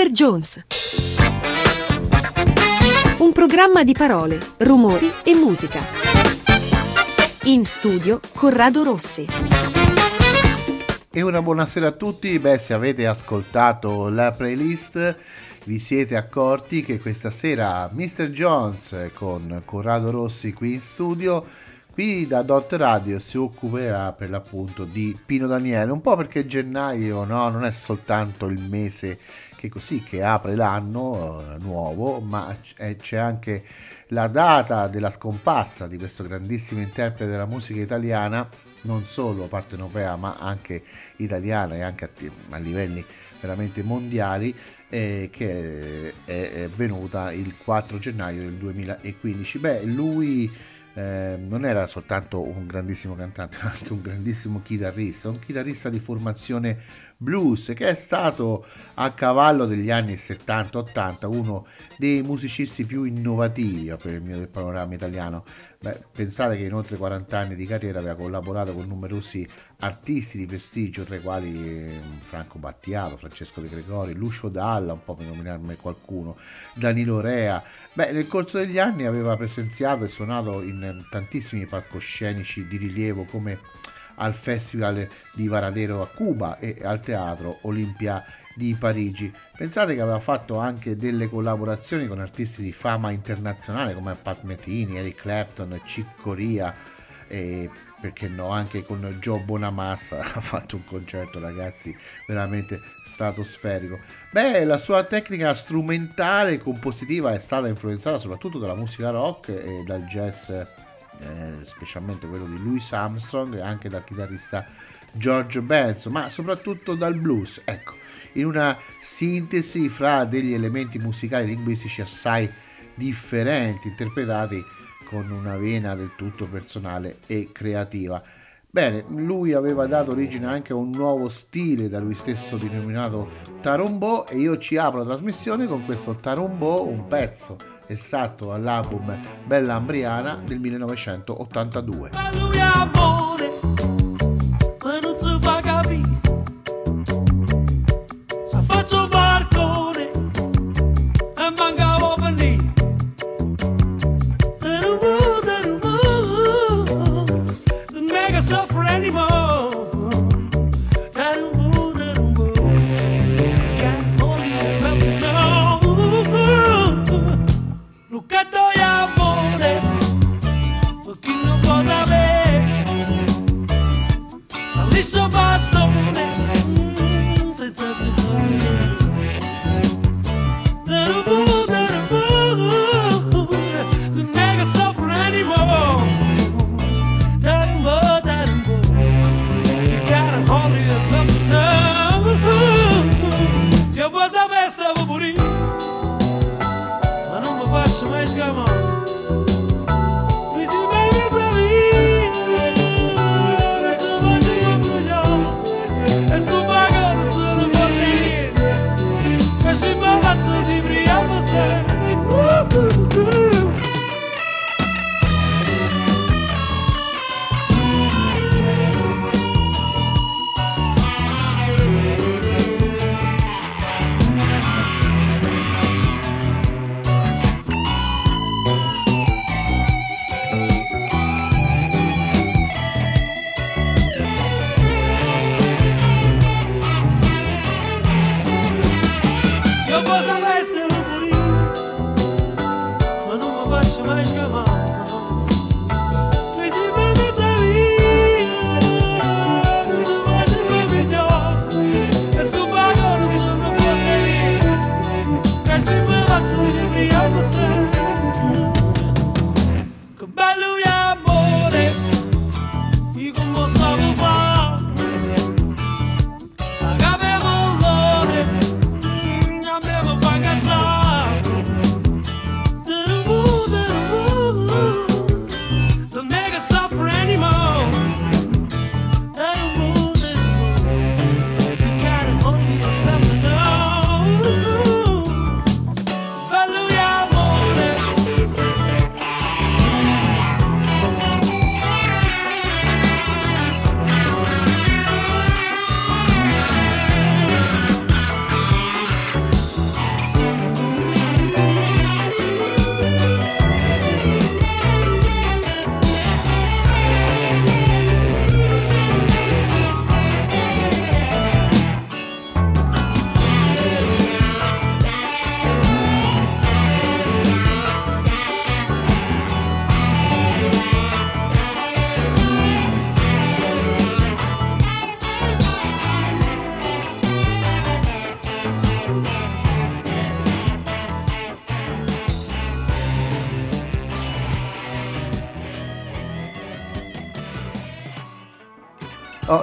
Mr. Jones. Un programma di parole, rumori e musica. In studio Corrado Rossi. E una buonasera a tutti, beh se avete ascoltato la playlist vi siete accorti che questa sera Mr. Jones con Corrado Rossi qui in studio Qui da Dot Radio si occuperà per l'appunto di Pino Daniele, un po' perché gennaio no, non è soltanto il mese che così che apre l'anno eh, nuovo, ma c'è anche la data della scomparsa di questo grandissimo interprete della musica italiana, non solo partenopea ma anche italiana e anche a, livelli veramente mondiali, eh, che è, è venuta il 4 gennaio del 2015. Beh, lui eh, non era soltanto un grandissimo cantante, ma anche un grandissimo chitarrista, un chitarrista di formazione blues che è stato a cavallo degli anni 70-80 uno dei musicisti più innovativi per il mio del panorama italiano. Beh, pensate che in oltre 40 anni di carriera aveva collaborato con numerosi artisti di prestigio, tra i quali ehm, Franco Battiato, Francesco De Gregori, Lucio Dalla, un po' per nominarne qualcuno, Danilo Rea. Beh, nel corso degli anni aveva presenziato e suonato in tantissimi palcoscenici di rilievo come al Festival di Varadero a Cuba e al Teatro Olimpia di Parigi. Pensate che aveva fatto anche delle collaborazioni con artisti di fama internazionale come Pat Metini, Eric Clapton, Chick Corea e perché no anche con Joe Bonamassa ha fatto un concerto ragazzi veramente stratosferico beh la sua tecnica strumentale e compositiva è stata influenzata soprattutto dalla musica rock e dal jazz eh, specialmente quello di Louis Armstrong e anche dal chitarrista George Benson, ma soprattutto dal blues. Ecco, in una sintesi fra degli elementi musicali linguistici assai differenti, interpretati con una vena del tutto personale e creativa. Bene, lui aveva dato origine anche a un nuovo stile da lui stesso denominato Tarumbo e io ci apro la trasmissione con questo Tarumbo, un pezzo estratto dall'album Bella Ambriana del 1982.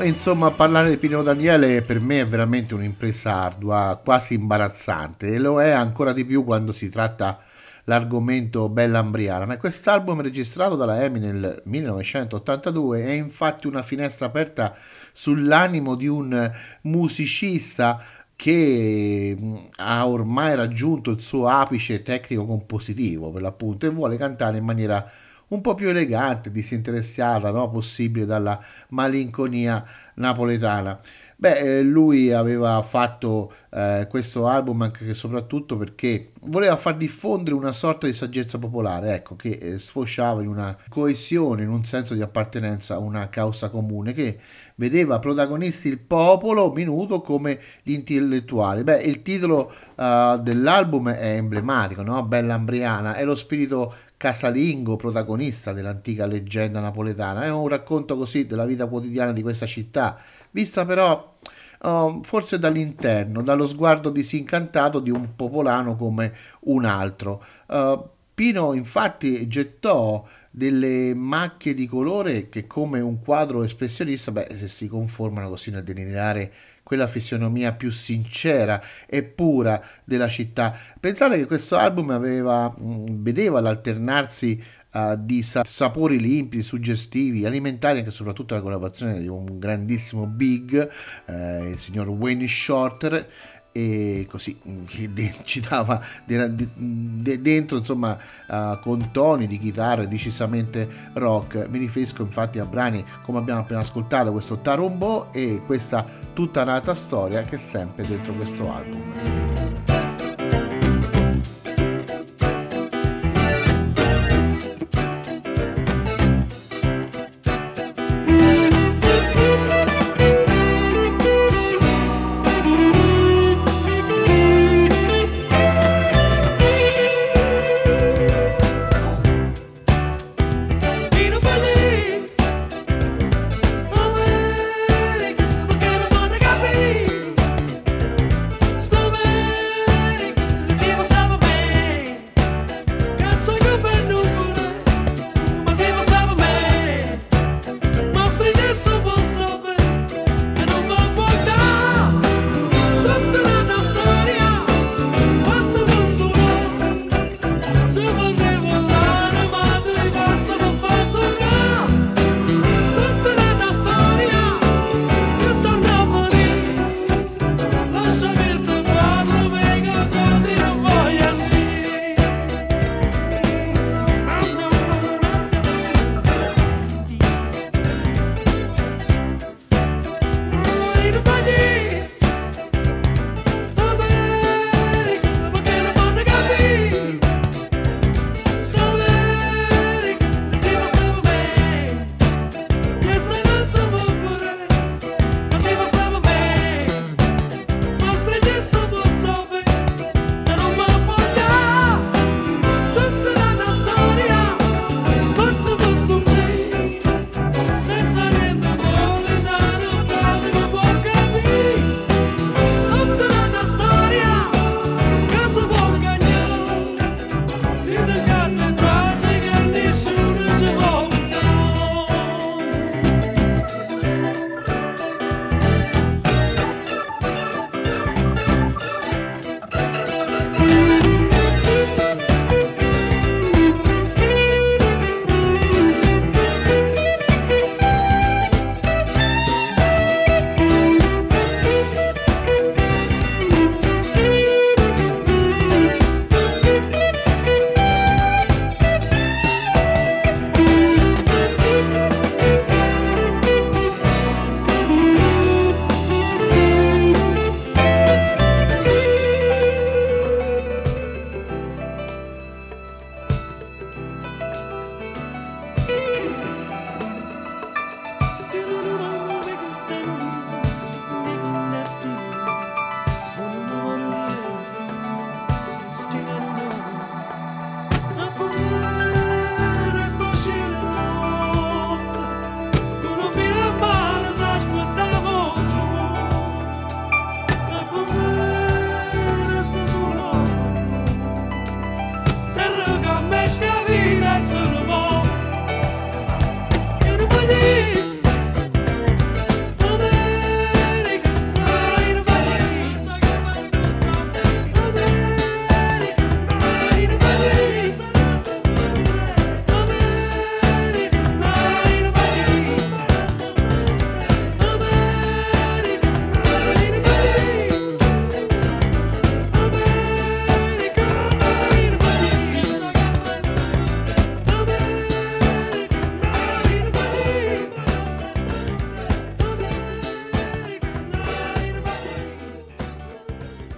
Insomma, parlare di Pino Daniele per me è veramente un'impresa ardua, quasi imbarazzante, e lo è ancora di più quando si tratta l'argomento Bella Ambriana. Ma quest'album registrato dalla EMI nel 1982 è infatti una finestra aperta sull'animo di un musicista che ha ormai raggiunto il suo apice tecnico compositivo per l'appunto e vuole cantare in maniera un po' più elegante, disinteressata, no? possibile dalla malinconia napoletana. Beh, eh, lui aveva fatto eh, questo album anche e soprattutto perché voleva far diffondere una sorta di saggezza popolare, ecco, che eh, sfociava in una coesione, in un senso di appartenenza a una causa comune, che vedeva protagonisti il popolo minuto come gli intellettuali. Beh, il titolo uh, dell'album è emblematico, no? Bella Ambriana, è lo spirito casalingo protagonista dell'antica leggenda napoletana. È un racconto così della vita quotidiana di questa città, vista però uh, forse dall'interno, dallo sguardo disincantato di un popolano come un altro. Uh, Pino infatti gettò delle macchie di colore che come un quadro espressionista beh, si conformano così nel delineare quella fisionomia più sincera e pura della città. Pensate che questo album aveva, vedeva l'alternarsi uh, di sa- sapori limpidi, suggestivi, alimentati anche soprattutto la collaborazione di un grandissimo big, eh, il signor Wayne Shorter, e così mm, che ci dava dentro insomma con toni di chitarra decisamente rock. Mi riferisco infatti a brani come abbiamo appena ascoltato questo Tarumbo e questa tutta nata storia che è sempre dentro questo album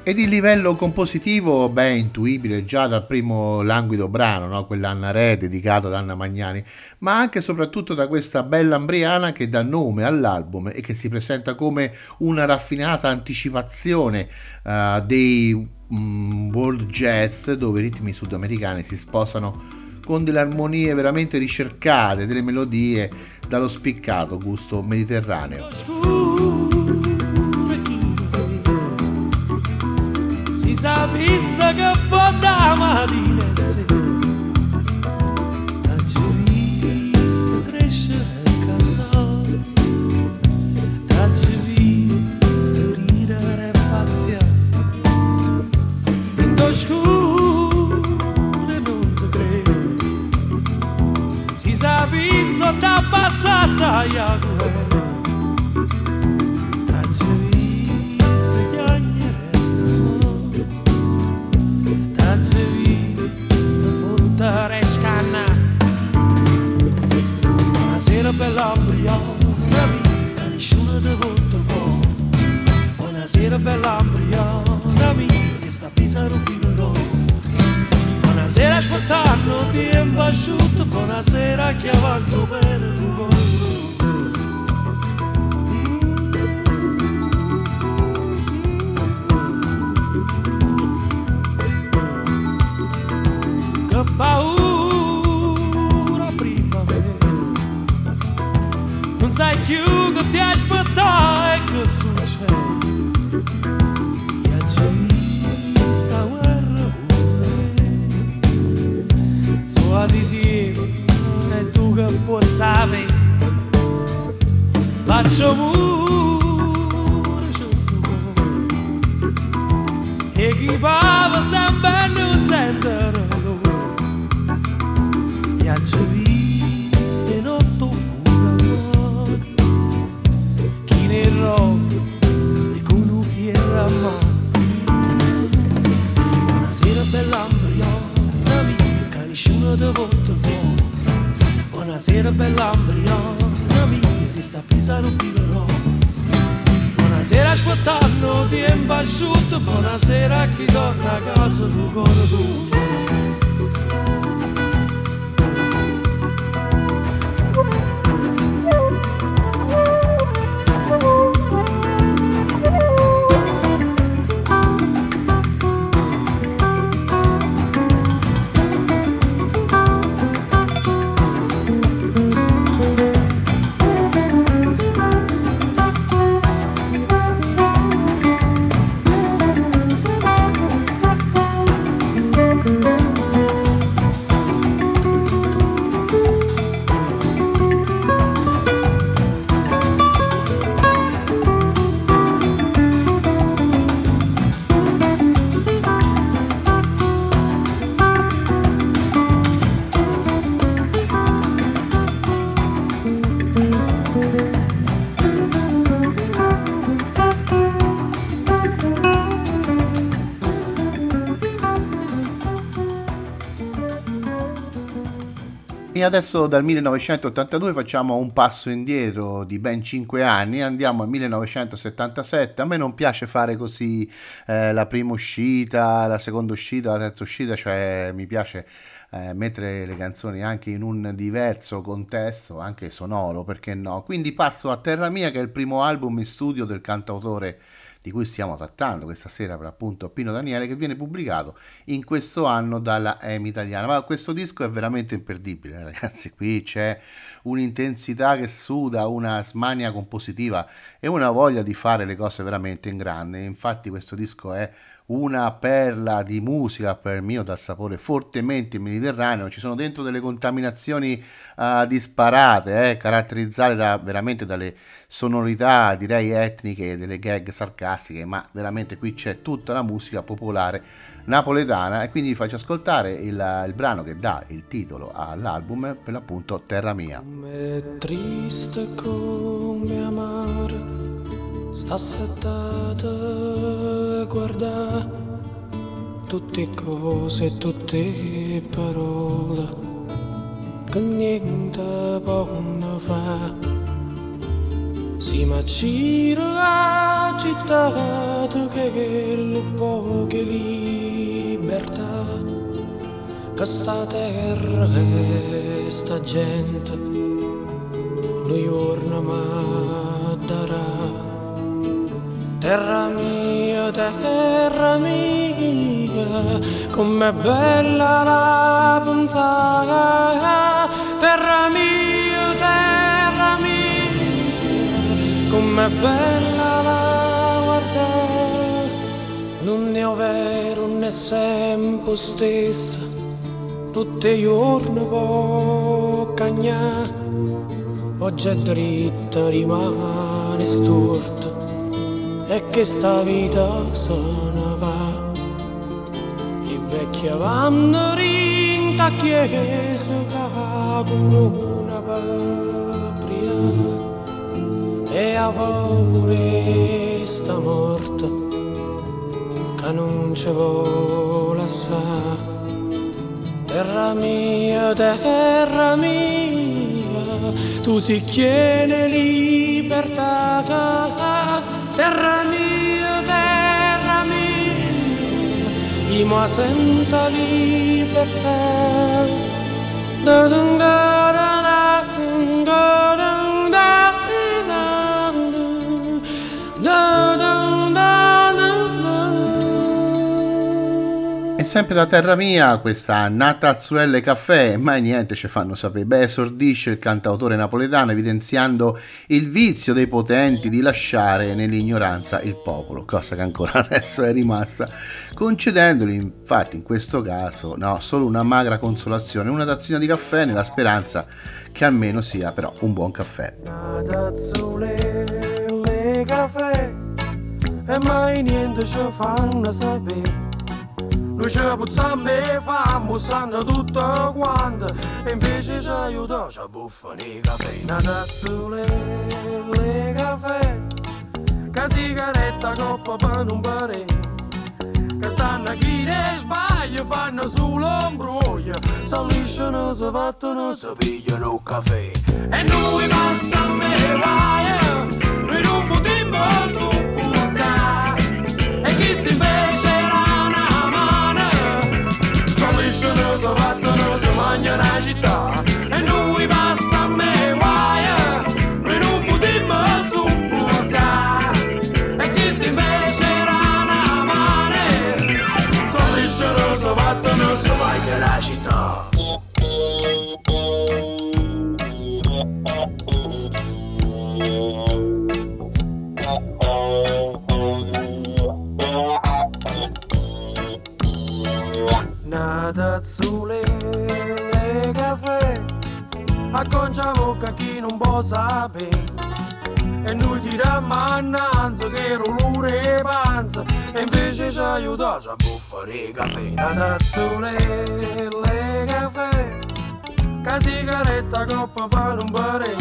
Ed il livello compositivo, beh, intuibile già dal primo languido brano, no? quell'Anna Re dedicato ad Anna Magnani, ma anche e soprattutto da questa bella ambriana che dà nome all'album e che si presenta come una raffinata anticipazione uh, dei um, world jazz dove i ritmi sudamericani si sposano con delle armonie veramente ricercate, delle melodie dallo spiccato gusto mediterraneo. Sapesse che può da mattina e sera. T'ho visto crescere e cantare t'ho visto ridere e pazziare in tuo non si crede. Si sapesse da passare stai a guerra bella ambriana mia, nessuno ti volta fuori. Buonasera bella ambriana mia, che sta pisando filo Buonasera aspettando tempo asciutto, buonasera che avanzo per il cuore. paura sai più che ti aspettare che succede. E a sta guerra so additivo e tu che puoi sapere. Faccio mure asciutto Buonasera E adesso dal 1982 facciamo un passo indietro di ben 5 anni, andiamo al 1977. A me non piace fare così eh, la prima uscita, la seconda uscita, la terza uscita, cioè mi piace eh, mettere le canzoni anche in un diverso contesto, anche sonoro, perché no? Quindi passo a Terra Mia che è il primo album in studio del cantautore di cui stiamo trattando questa sera per appunto Pino Daniele che viene pubblicato in questo anno dalla EMI italiana. Ma questo disco è veramente imperdibile eh, ragazzi. Qui c'è un'intensità che suda una smania compositiva e una voglia di fare le cose veramente in grande. Infatti questo disco è una perla di musica per mio dal sapore fortemente mediterraneo. Ci sono dentro delle contaminazioni uh, disparate, eh, caratterizzate da, veramente dalle sonorità, direi etniche, delle gag sarcastiche, ma veramente qui c'è tutta la musica popolare napoletana e quindi vi faccio ascoltare il, il brano che dà il titolo all'album, per l'appunto Terra Mia. Come triste come amare sta settata a guardare tutte cose, tutte parole che niente può fa. Si ma gira città che lo poche libertà che sta terra che sta gente noi giorno ma darà terra mia terra mia com'è bella la pensata terra mia terra mia com'è bella la non è vero né sempre stessa. Tutti i giorni può cagnare oggi è dritta rimane storta e che sta vita se ne va i vecchi vanno rinta chiesa come una patria e a paura sta morta che non ci vuole assai. Terra mia, terra mia, tu si chiede libertà. Terra mia, terra mia, io mi sento libertà. Da, da. Sempre la terra mia, questa nata Azzurelle Caffè, mai niente ci fanno sapere. Beh, esordisce il cantautore napoletano evidenziando il vizio dei potenti di lasciare nell'ignoranza il popolo, cosa che ancora adesso è rimasta, concedendogli infatti in questo caso no, solo una magra consolazione, una tazzina di caffè nella speranza che almeno sia però un buon caffè. Nata Azzurelle Caffè e mai niente ci fanno sapere noi ci puzziamo e famo, sanno tutto quanto. E invece ci aiuta, ci buffano i caffè. Una tazzule, le caffè. Che sigaretta coppa per un pare Che stanno chi ne sbaglia, fanno sull'ombroglio. Si lisciano, si fattono, si pigliano il caffè. E noi passiamo e vai, noi non potremmo supportare E chi sta invece Nada azzurre acconcia bocca chi non può sapere e noi tiriamo annanza che rolure e panza e invece ci aiuta a buffare caffè. Una tazzone le caffè che sigaretta coppa per un pare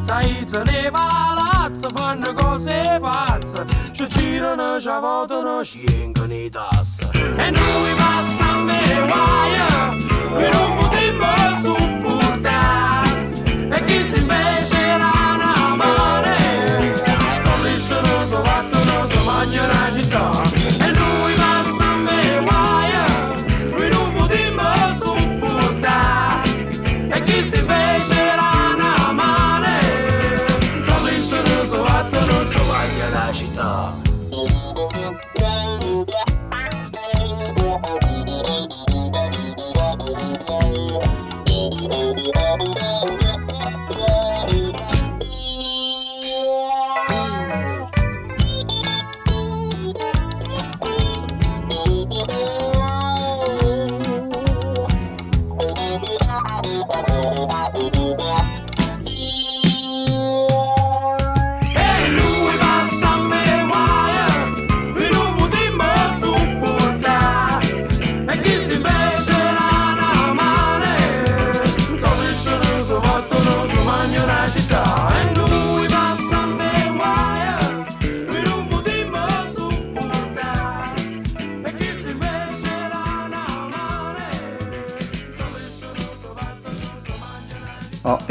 sai se ne palazzo fanno cose pazze. Ci girano ci votano ci vengono i tasse e noi passiamo e vai noi non potremmo su e chi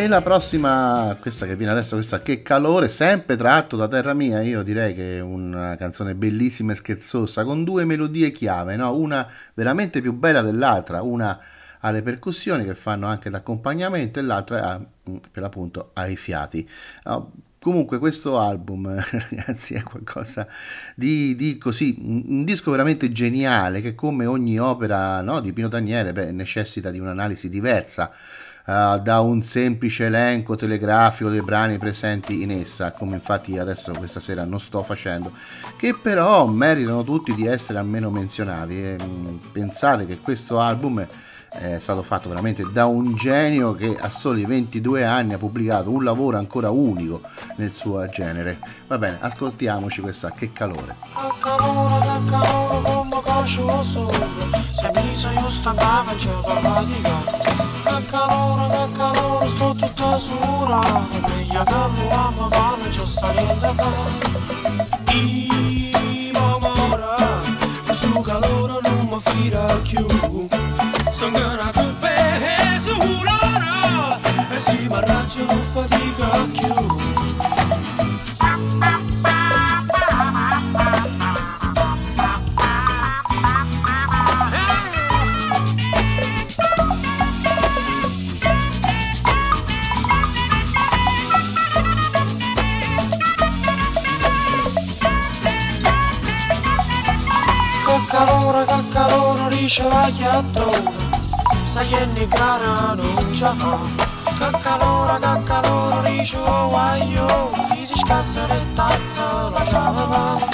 E la prossima, questa che viene adesso, questa Che calore, sempre tratto da Terra Mia, io direi che è una canzone bellissima e scherzosa, con due melodie chiave, no? una veramente più bella dell'altra, una alle percussioni che fanno anche d'accompagnamento e l'altra ha, mm, per l'appunto ai fiati. No? Comunque questo album, ragazzi, è qualcosa di, di, così, un disco veramente geniale che come ogni opera no, di Pino Daniele beh, necessita di un'analisi diversa uh, da un semplice elenco telegrafico dei brani presenti in essa, come infatti adesso questa sera non sto facendo, che però meritano tutti di essere almeno menzionati. E, um, pensate che questo album è stato fatto veramente da un genio che a soli 22 anni ha pubblicato un lavoro ancora unico nel suo genere. Va bene, ascoltiamoci questa Che calore. Che calore, che calore, calore, sto tutta sura, meglio che lo amo, ma non c'è sta niente da fare. Chiattone sai che cara non ci fa. Che calore, che calore, dice oh guaio si si scassa le tazze, la ciava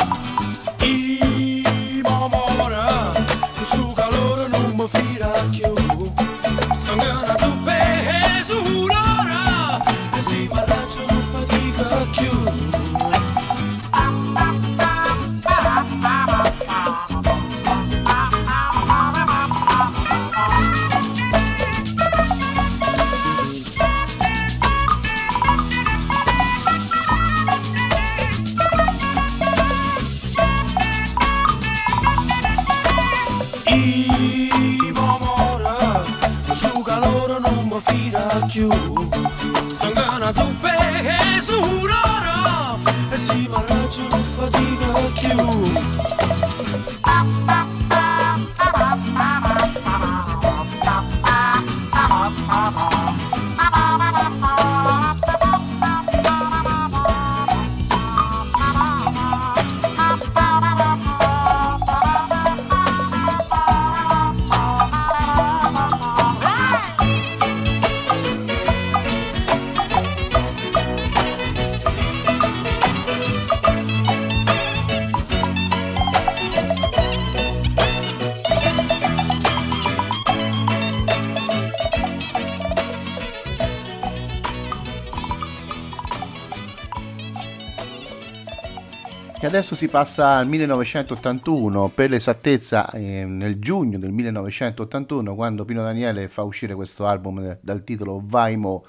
adesso si passa al 1981, per l'esattezza eh, nel giugno del 1981, quando Pino Daniele fa uscire questo album dal titolo Vaimo.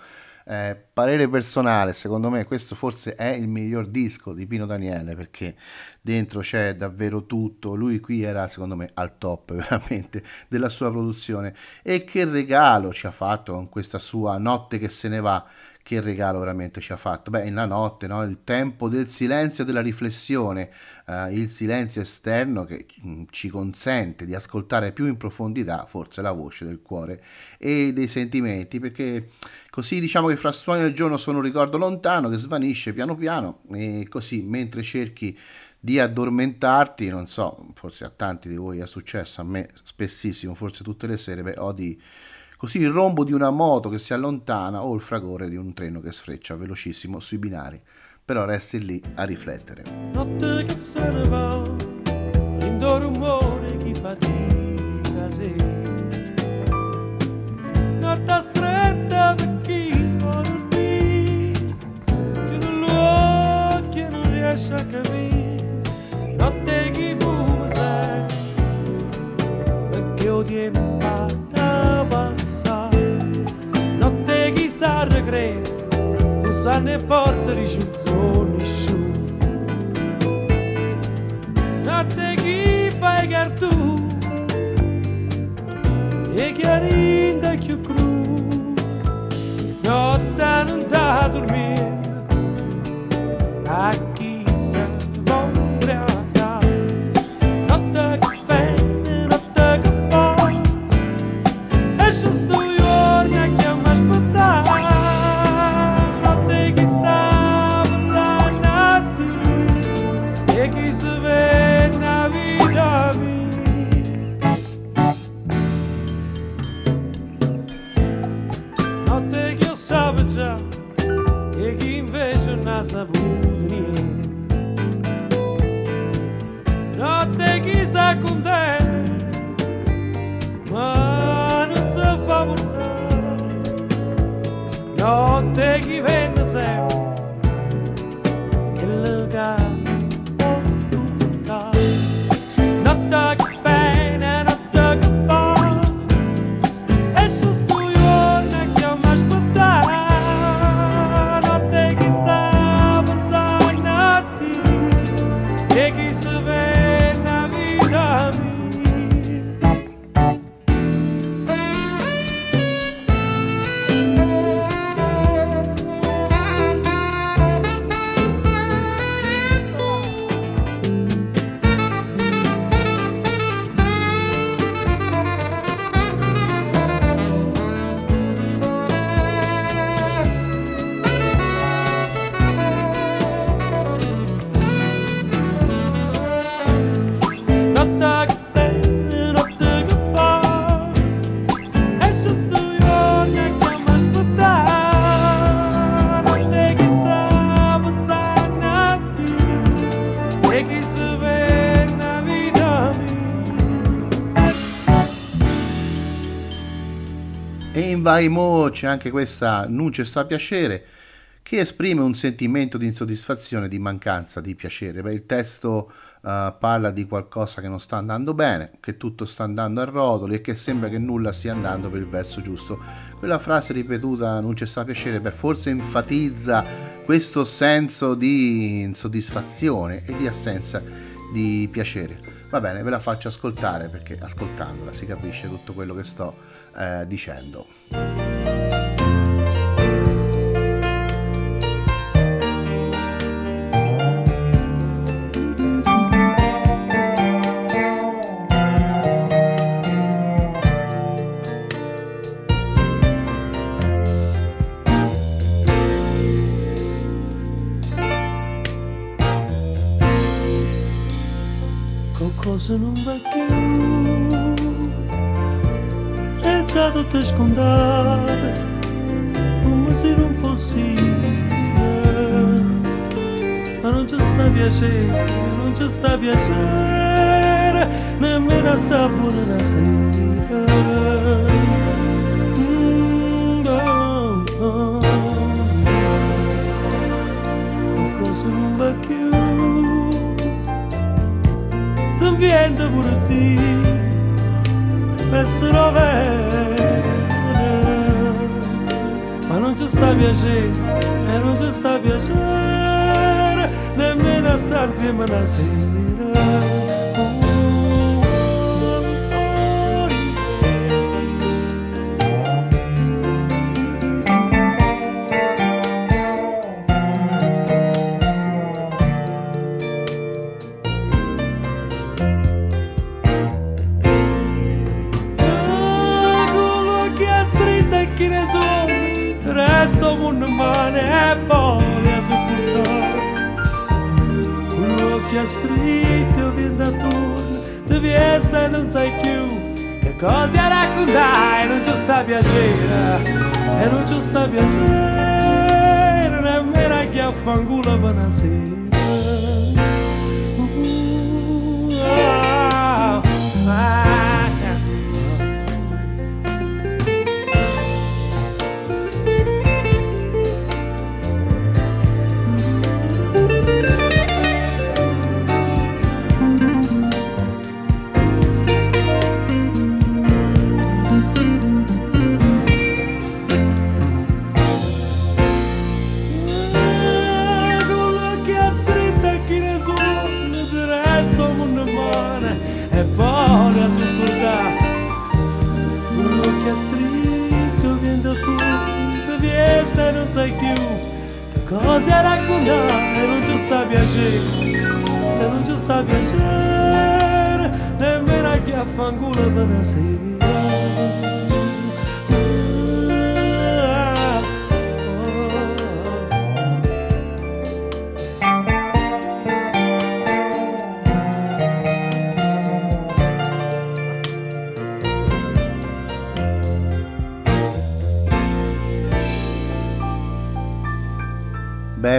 Eh, parere personale, secondo me questo forse è il miglior disco di Pino Daniele perché dentro c'è davvero tutto, lui qui era secondo me al top veramente della sua produzione. E che regalo ci ha fatto con questa sua notte che se ne va che regalo veramente ci ha fatto? Beh, la notte, no? il tempo del silenzio e della riflessione, eh, il silenzio esterno che mm, ci consente di ascoltare più in profondità forse la voce del cuore e dei sentimenti, perché così diciamo che fra suoni del giorno sono un ricordo lontano che svanisce piano piano e così mentre cerchi di addormentarti, non so, forse a tanti di voi è successo, a me spessissimo, forse tutte le sere, beh, ho di così il rombo di una moto che si allontana o il fragore di un treno che sfreccia velocissimo sui binari. Però resti lì a riflettere. Notte che se ne va, lindo rumore chi fatica sì. Notte stretta per chi vuole dormire, chiude gli occhi e non riesce a capire. Notte chi fuma sai, perché ho tempo sa regret Tu sa ne porta ricciuzzoni su Notte chi fai gar tu E chiarinda più cru. Notte notte non sta dormendo E in Vai Mo c'è anche questa Nuce sta piacere che esprime un sentimento di insoddisfazione, di mancanza di piacere. Beh, il testo eh, parla di qualcosa che non sta andando bene, che tutto sta andando a rotoli e che sembra che nulla stia andando per il verso giusto. Quella frase ripetuta non ci sta piacere, beh, forse enfatizza questo senso di insoddisfazione e di assenza di piacere. Va bene, ve la faccio ascoltare perché ascoltandola si capisce tutto quello che sto eh, dicendo. Tutto scontato come se non fossi io. ma non ci sta piacere non ci sta piacere nemmeno sta buona sera Mm, oh, oh. Non va più ti viene pure te essere vera non ci sta piacere e non ci sta piacere nemmeno sta insieme una sera resto mondo male e voglia sopportare. Quello che ha stretto viene da torno ti viesta e non sai più che cosa raccontare non ci sta piacere e non ci sta piacere nemmeno a chi affanculo buonasera sai più che cosa raccontare, non ci sta piacere, e non ci sta piacere, nemmeno a chi affanculo per sera.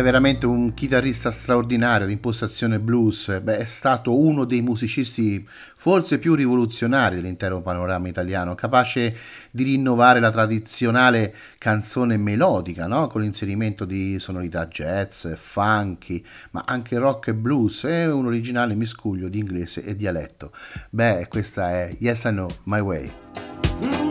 Veramente un chitarrista straordinario di impostazione blues. Beh, è stato uno dei musicisti forse più rivoluzionari dell'intero panorama italiano, capace di rinnovare la tradizionale canzone melodica, no? con l'inserimento di sonorità jazz, funky, ma anche rock e blues e un originale miscuglio di inglese e dialetto. Beh, questa è Yes I Know My Way.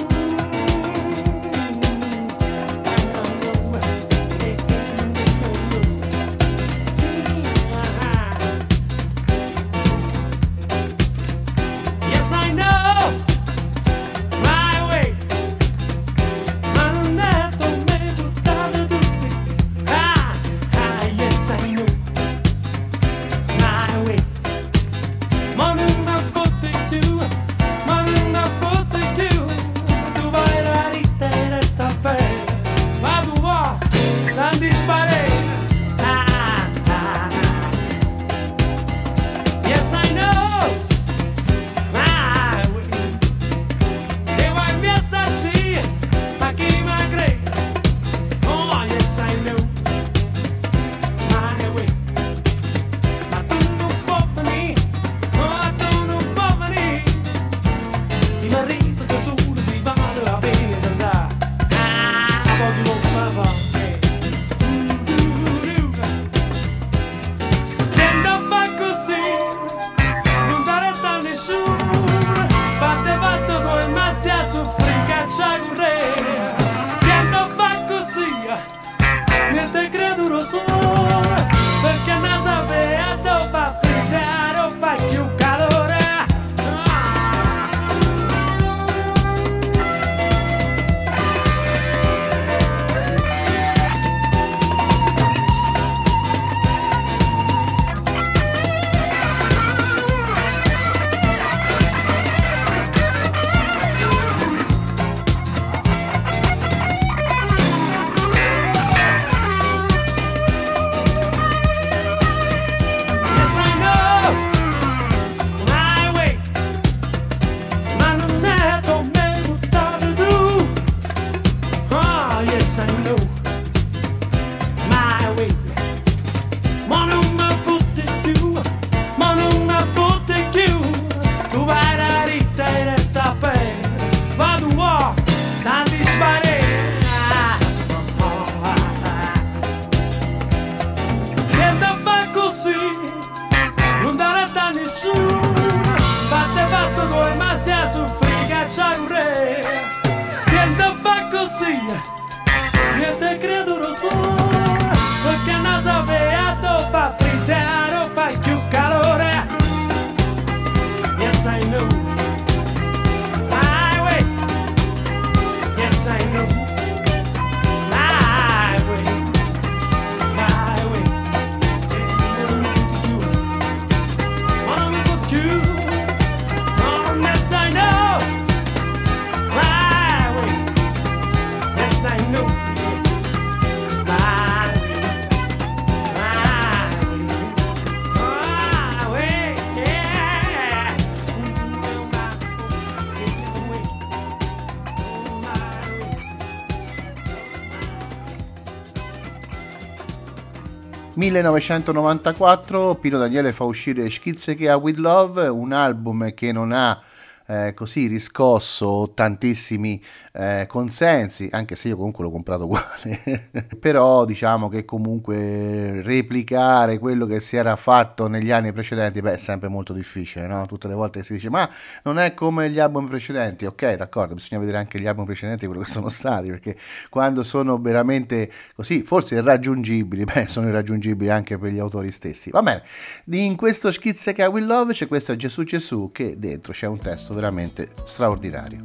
1994 Pino Daniele fa uscire Schizze che ha With Love, un album che non ha eh, così riscosso tantissimi eh, consensi, anche se io comunque l'ho comprato uguale, però diciamo che comunque replicare quello che si era fatto negli anni precedenti, beh, è sempre molto difficile, no? Tutte le volte si dice, ma non è come gli album precedenti, ok, d'accordo, bisogna vedere anche gli album precedenti, quello che sono stati, perché quando sono veramente così, forse irraggiungibili, beh, sono irraggiungibili anche per gli autori stessi. Va bene, in questo schizze che Will Love c'è questo Gesù Gesù che dentro c'è un testo veramente straordinario.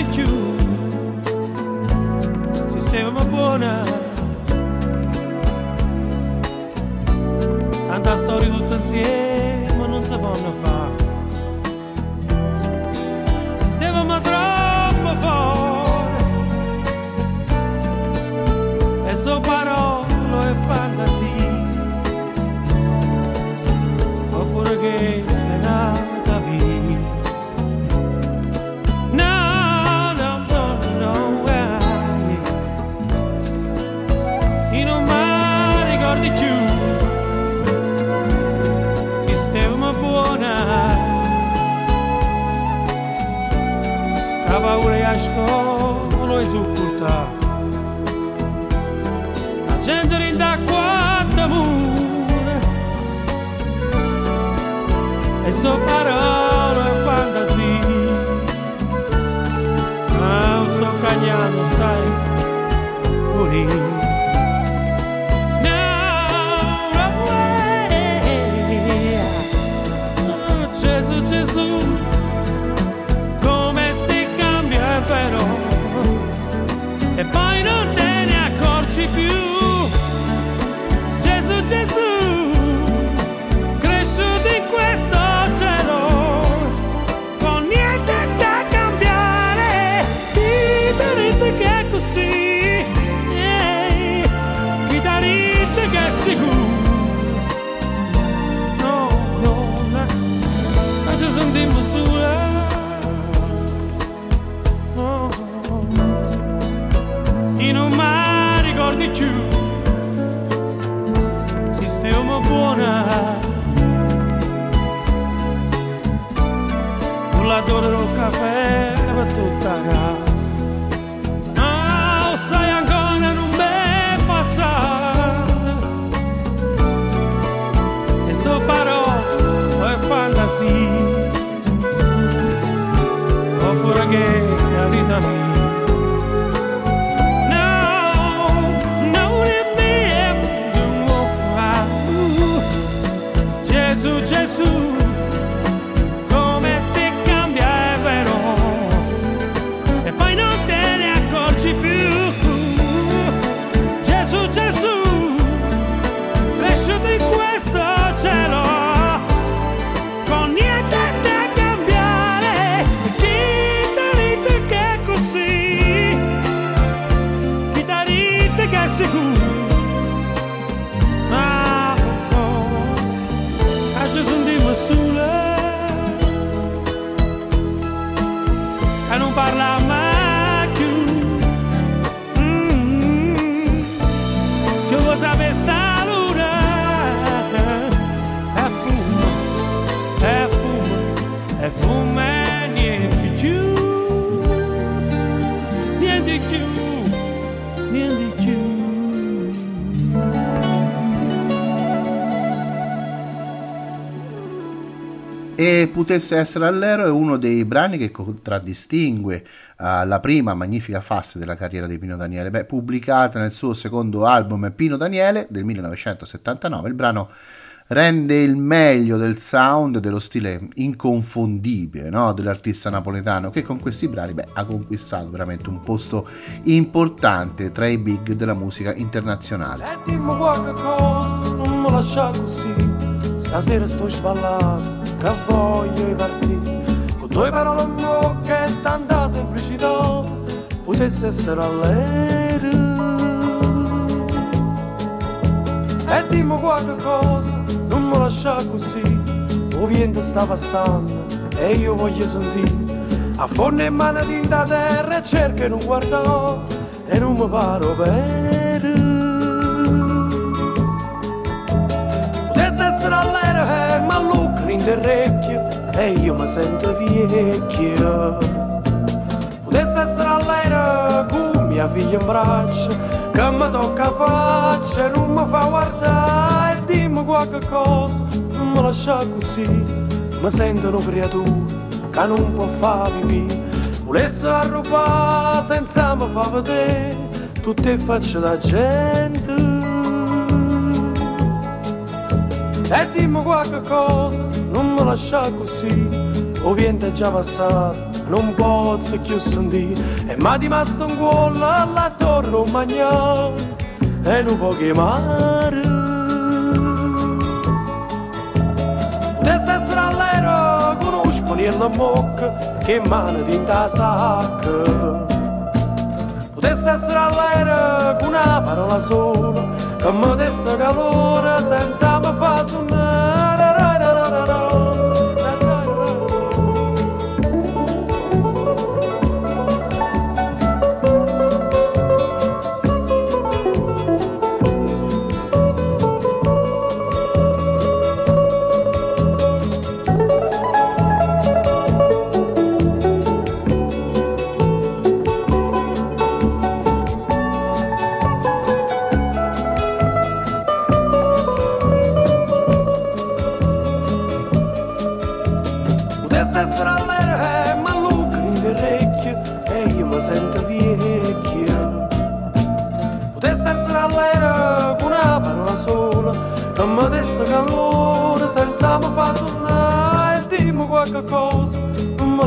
Di ricordi più, sistema buona. Tanta storia tutta insieme non si possono fare. Stavamo troppo fuori e so parole E Potesse essere all'ero è uno dei brani che contraddistingue eh, la prima magnifica fase della carriera di Pino Daniele, Beh, pubblicata nel suo secondo album Pino Daniele del 1979. Il brano rende il meglio del sound dello stile inconfondibile no, dell'artista napoletano che con questi brani beh, ha conquistato veramente un posto importante tra i big della musica internazionale. E così. Stasera sto sballato, che voglio partire. Con due parole in bocca e tanta semplicità, potesse essere all'era. E dimmi qualche cosa, non mi lascia così. O vento sta passando e io voglio sentire. A forno in mano tinta terra e cerco e non guardo e non mi paro vero. Potesse essere all'era ma lucca in orecchio e io mi sento vecchio. Potesse essere all'era con mia figlia in braccio che mi tocca faccia e non mi fa guardare e dimmi qualche cosa, non mi lascia così, mi sento una creatura che non può fare pipì. Volesse arrubare senza mi fa vedere tutte le facce da gente. E dimmi qualche cosa, non mi lascia così, o è già passato non posso più sentire. E mi è rimasto un cuore là torno a mangiare e non può chiamare. Potesse essere all'ero con un sponiello a mocca che mano di ta sacca Potesse essere all'ero con una parola sola che mi desse calore senza mi fa suonare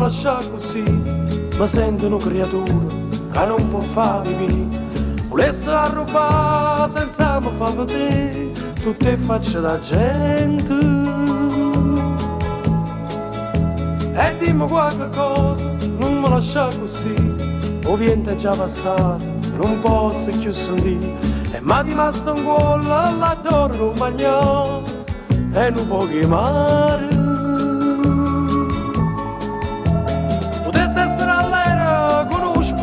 lascia così, ma sento una creatura che non può fare vivere. Volesse rubare senza mi fa vedere tutte facce da gente. E dimmi qualche cosa, non mi lascia così, o viente già passato, non posso più sentire. E mi è rimasto un cuore là dormo mangiare e non può chiamare.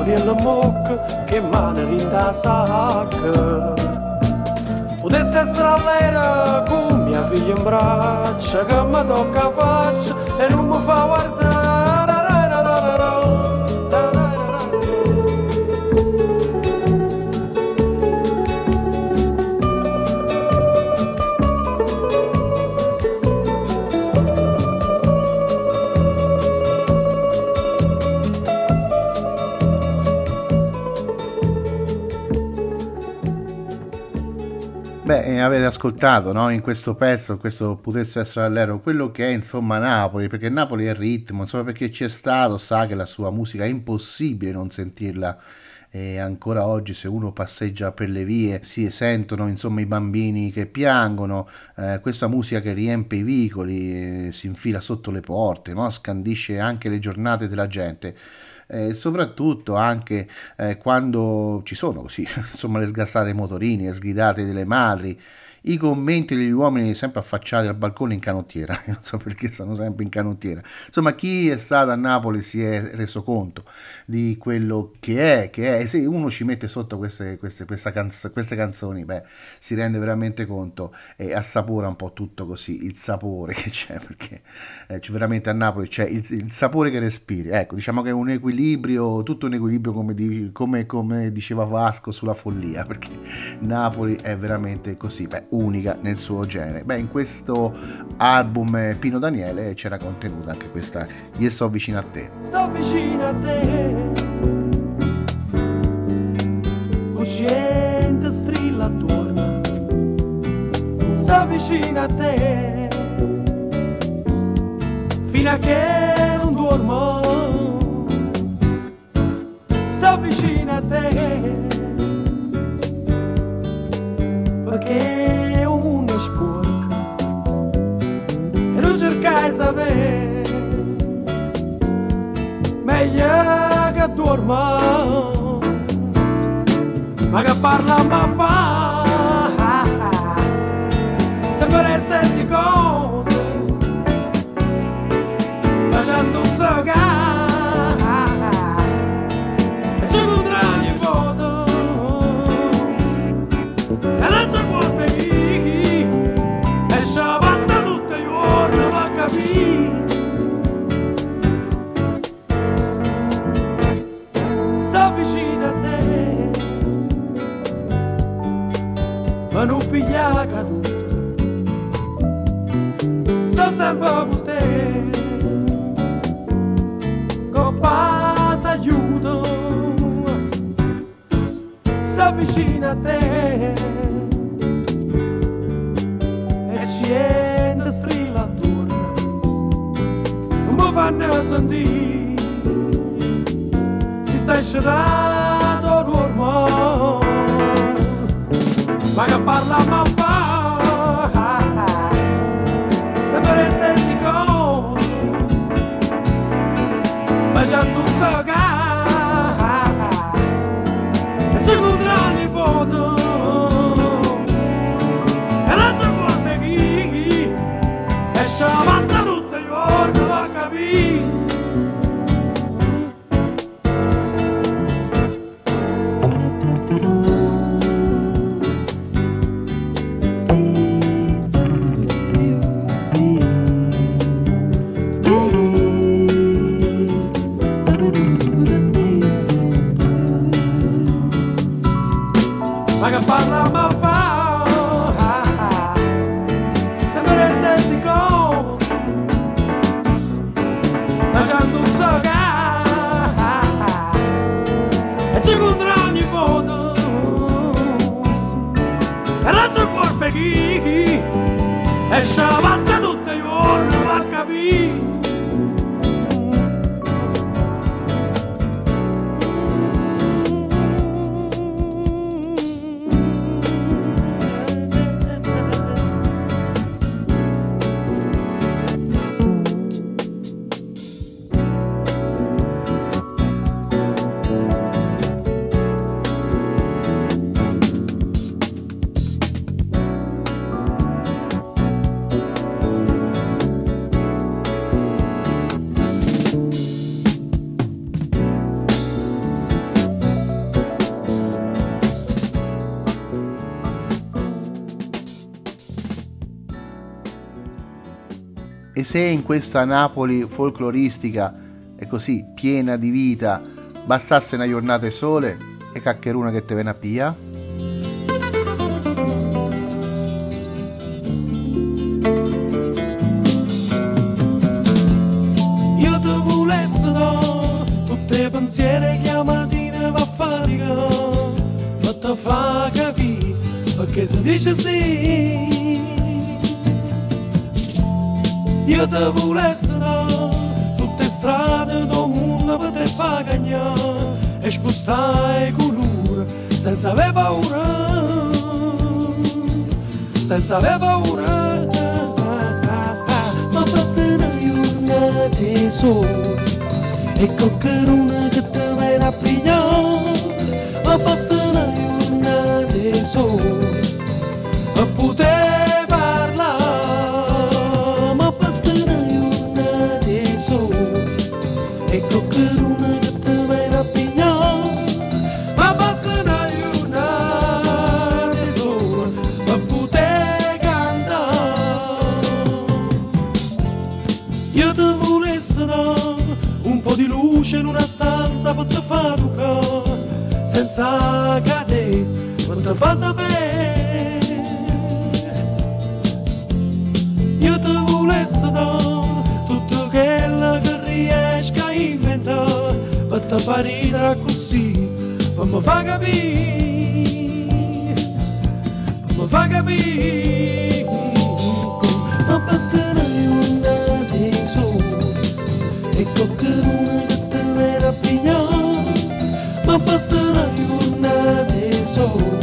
nella bocca che mane in da sacca. Potesse essere all'era con mia figlia in braccia che mi tocca faccia e non mi fa guardare. Avete ascoltato no? in questo pezzo, questo potesse essere all'ero, quello che è insomma Napoli, perché Napoli è il ritmo, insomma perché c'è stato, sa che la sua musica è impossibile non sentirla e ancora oggi se uno passeggia per le vie si sentono insomma i bambini che piangono, eh, questa musica che riempie i vicoli, eh, si infila sotto le porte, no? scandisce anche le giornate della gente eh, soprattutto anche eh, quando ci sono così, insomma, le sgassate motorini, le sgridate delle madri, i commenti degli uomini sempre affacciati al balcone in canottiera, non so perché stanno sempre in canottiera. Insomma, chi è stato a Napoli si è reso conto di quello che è, che è. Se uno ci mette sotto queste, queste, canz- queste canzoni, beh, si rende veramente conto e assapora un po' tutto così, il sapore che c'è, perché eh, veramente a Napoli c'è il, il, sapore che respiri. Ecco, diciamo che è un equilibrio, tutto un equilibrio come, di, come, come diceva Vasco sulla follia, perché Napoli è veramente così. Beh, unica nel suo genere. Beh, in questo album Pino Daniele c'era contenuta anche questa Io sto vicino a te. Sto vicino a te, cosciente strilla attorno, sto vicino a te, fino a che non dormo, sto vicino a te. Perché cercai sapere meglio che dorma ma che parla ma fa sempre le stesse cose facendo un sogare manupillala kadutu aiuto bute. Copas a savicinate e scienda strilla turna non vanno a sentire? Ti stai scerando Mas já não sabe E se in questa Napoli folcloristica e così piena di vita bastasse una giornata e sole e caccheruna che te viene a pigliare? Sabemos tu te vas avec. Io ti volessi dare tutto quello che riesco a inventare per te parire così, per mi fa capire, per mi fa capire. Non basterà una di sole e qualcuno che te ne rappignò, non basterà una di sole.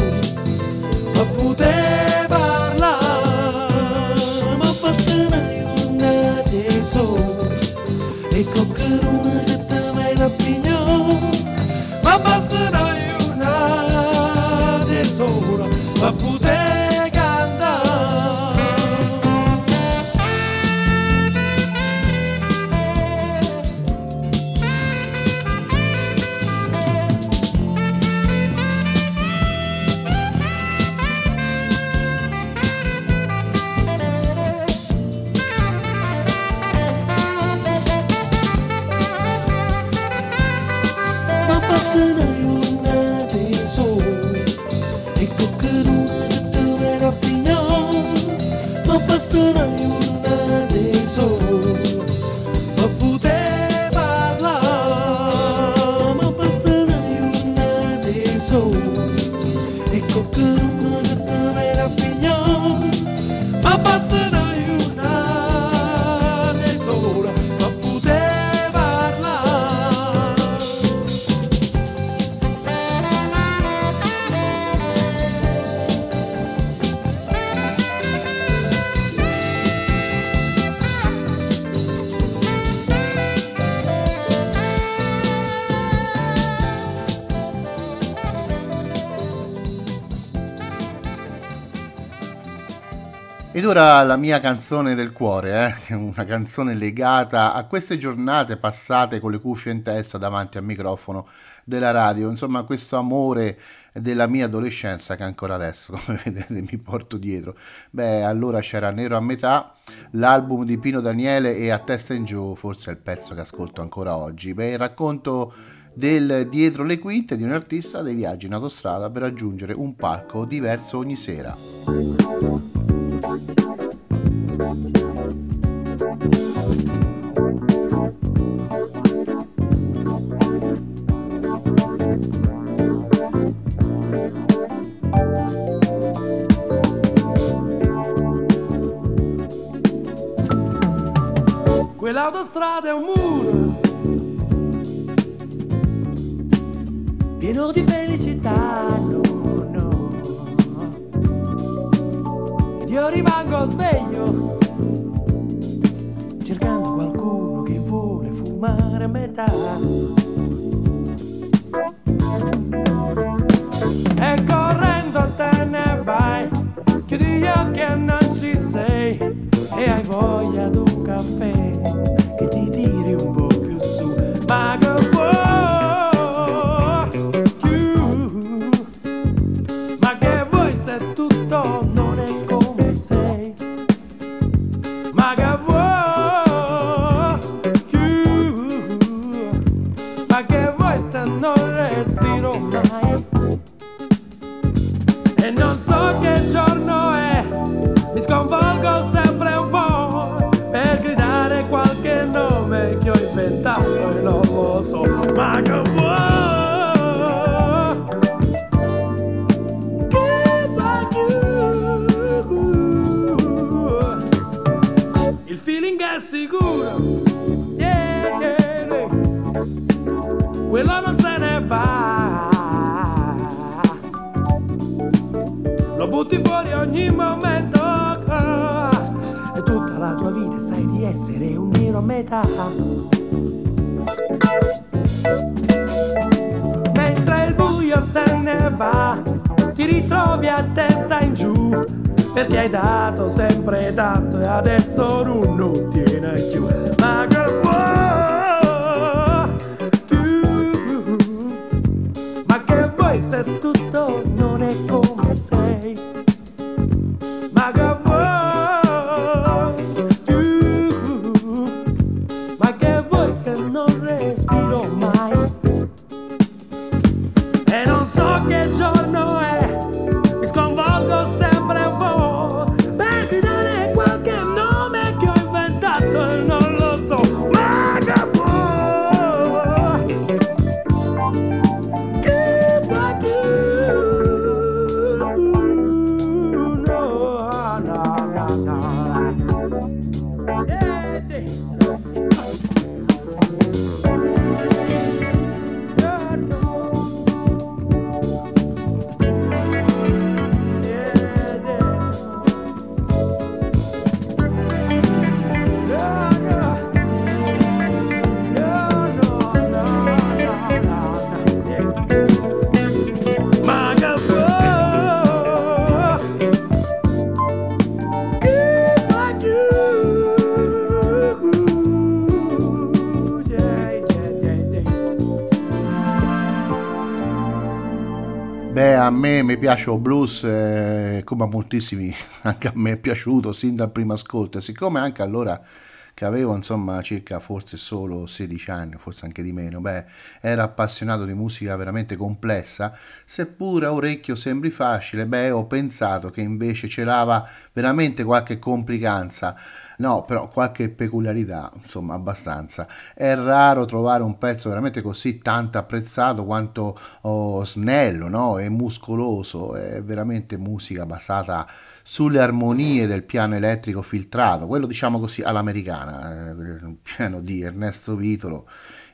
Ora la mia canzone del cuore, eh? una canzone legata a queste giornate passate con le cuffie in testa davanti al microfono della radio, insomma questo amore della mia adolescenza che ancora adesso, come vedete, mi porto dietro. Beh, allora c'era Nero a metà, l'album di Pino Daniele e A testa in giù, forse è il pezzo che ascolto ancora oggi. Beh, il racconto del dietro le quinte di un artista dei viaggi in autostrada per raggiungere un palco diverso ogni sera. Quell'autostrada è un muro pieno di felicità, no, no. Ed io rimango sveglio cercando qualcuno che vuole fumare a metà. E correndo te ne vai, chiudi gli occhi e non ci sei, e hai voglia di un caffè metà. Mentre il buio se ne va, ti ritrovi a testa in giù. Perché hai dato sempre tanto e adesso non, non tiene più. Ma che vuoi? Ma che vuoi se tutto non è come a me mi piace il blues, eh, come a moltissimi, anche a me è piaciuto sin dal primo ascolto, e siccome anche allora che avevo insomma circa forse solo 16 anni, forse anche di meno, beh, ero appassionato di musica veramente complessa, seppur a orecchio sembri facile, beh, ho pensato che invece c'era veramente qualche complicanza. No, però qualche peculiarità, insomma, abbastanza. È raro trovare un pezzo veramente così tanto apprezzato quanto oh, snello, no? E muscoloso, è veramente musica basata sulle armonie del piano elettrico filtrato, quello diciamo così all'americana, eh, il piano di Ernesto Vitolo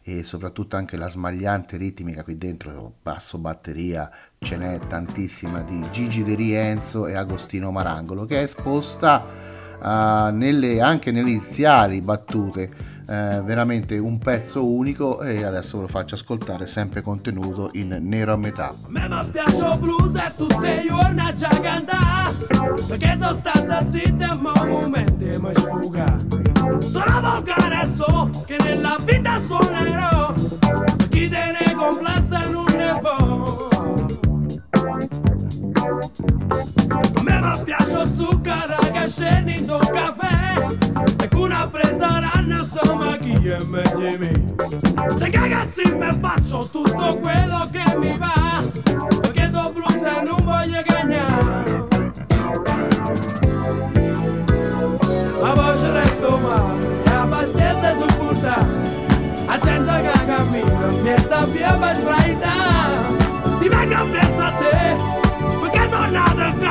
e soprattutto anche la smagliante ritmica qui dentro, basso batteria, ce n'è tantissima di Gigi De Rienzo e Agostino Marangolo che è esposta uh, nelle, anche nelle iniziali battute eh, veramente un pezzo unico e adesso ve lo faccio ascoltare sempre contenuto in nero a metà. Me mi piace blues e tutte giorni a cantare perché sono stata zitta ma un momento mi sfuga sono volgare so che nella vita suonerò chi te ne complessa non ne può me mi piace zucchero che scendi in caffè e con una presa ranna insomma chi è meglio me. Se ragazzi me faccio tutto quello che mi va perché sono blues e non voglio cagnare ma voce resto male e abbastanza supporta a gente che cammina mi sappia per sbraitare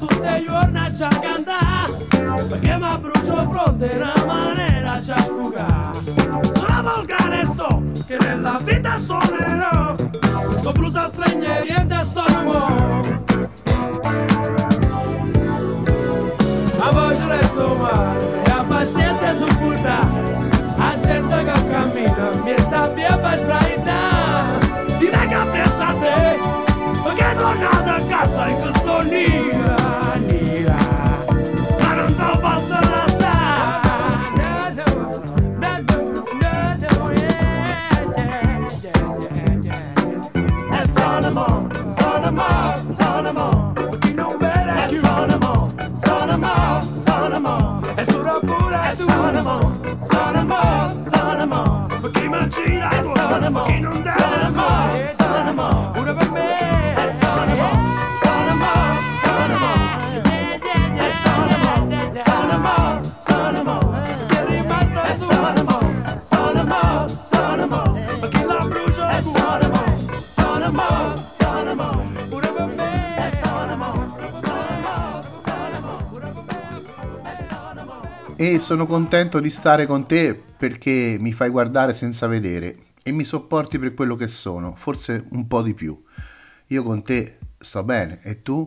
blues e tutte i giorni a cantare Perché mi brucio fronte una maniera ci sfugare Sono volgare so che nella vita suonerò Con blues a stranieri e sono mo A voce resto male e sono contento di stare con te perché mi fai guardare senza vedere e mi sopporti per quello che sono, forse un po' di più. Io con te sto bene e tu?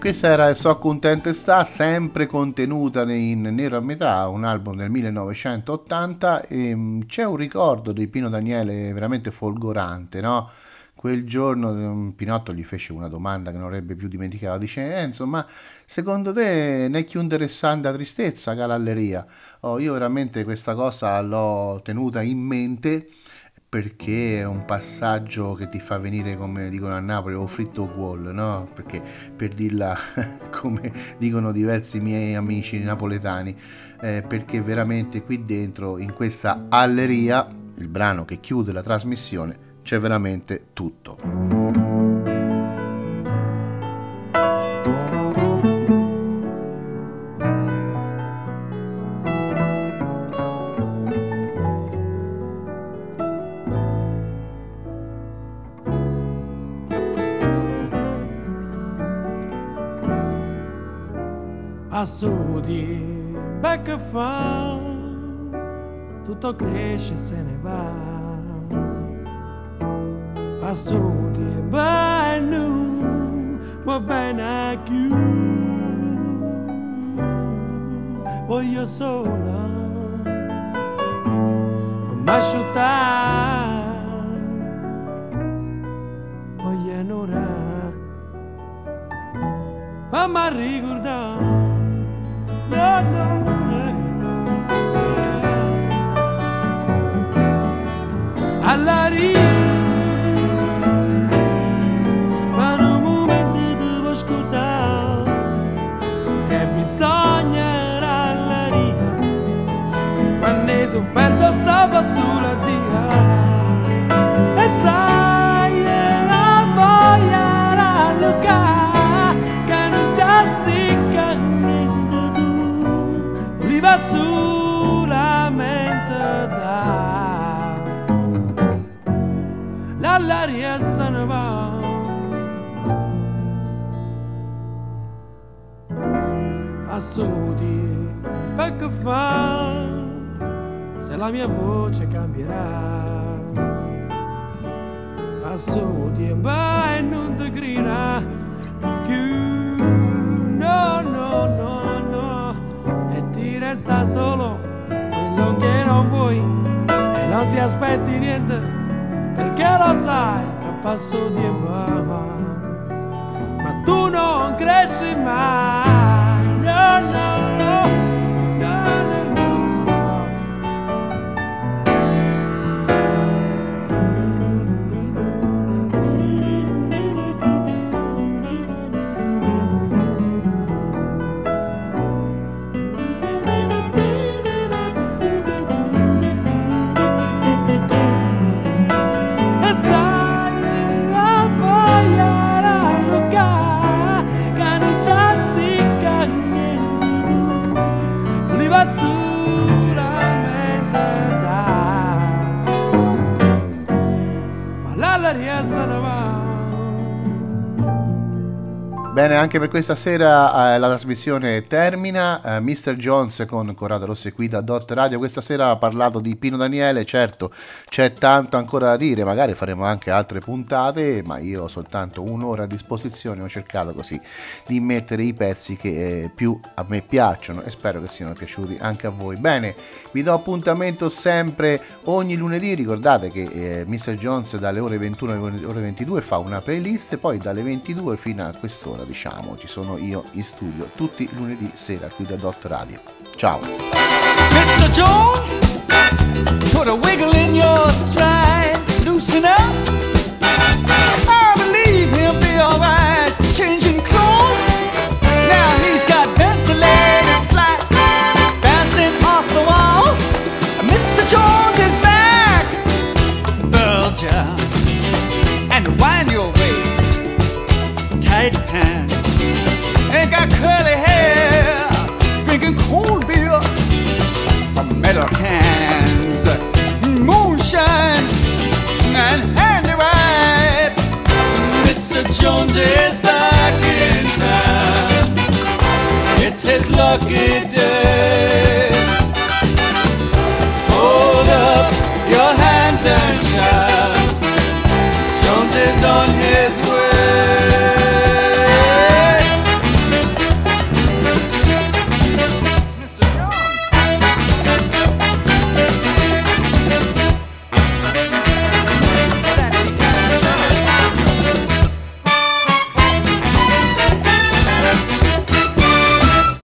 questa era So Contente Sta, sempre contenuta in Nero a metà, un album del 1980 e mm, c'è un ricordo di Pino Daniele veramente folgorante, no? Quel giorno mm, Pinotto gli fece una domanda che non avrebbe più dimenticato, dice Enzo, ma secondo te ne è più interessante la tristezza che l'alleria? Oh, io veramente questa cosa l'ho tenuta in mente perché è un passaggio che ti fa venire, come dicono a Napoli, o fritto o wall, no? Perché per dirla come dicono diversi miei amici napoletani, eh, perché veramente qui dentro, in questa alleria, il brano che chiude la trasmissione, c'è veramente tutto. Assudi, becca fa, tutto cresce e se ne va. Assudi, bello, va bene più. Voglio sola, ma asciuttare, voglio un'ora, ma ricordare. No, no, All'aria Per un momento ti devo scordare E bisogna all'aria Quando hai sofferto sopra sulla L'aria se ne va. Passo di perché fa? Se la mia voce cambierà. Passo di e non ti grida più No, no, no, no. E ti resta solo quello che non vuoi. E non ti aspetti niente perché lo sai che passo tempo ma tu non cresci mai no no no no anche per questa sera eh, la trasmissione termina. Eh, Mr. Jones con Corrado Rosse qui da Dot Radio. Questa sera ha parlato di Pino Daniele. Certo, c'è tanto ancora da dire. Magari faremo anche altre puntate, ma io ho soltanto un'ora a disposizione. Ho cercato così di mettere i pezzi che eh, più a me piacciono e spero che siano piaciuti anche a voi. Bene, vi do appuntamento sempre ogni lunedì. Ricordate che eh, Mr. Jones dalle ore 21 alle ore 22 fa una playlist e poi dalle 22 fino a quest'ora ora diciamo ci sono io in studio tutti lunedì sera qui da Dot Radio. Ciao. Mr. Jones, put a wiggle in your stride, loosen up. Is back in town. It's his lucky day.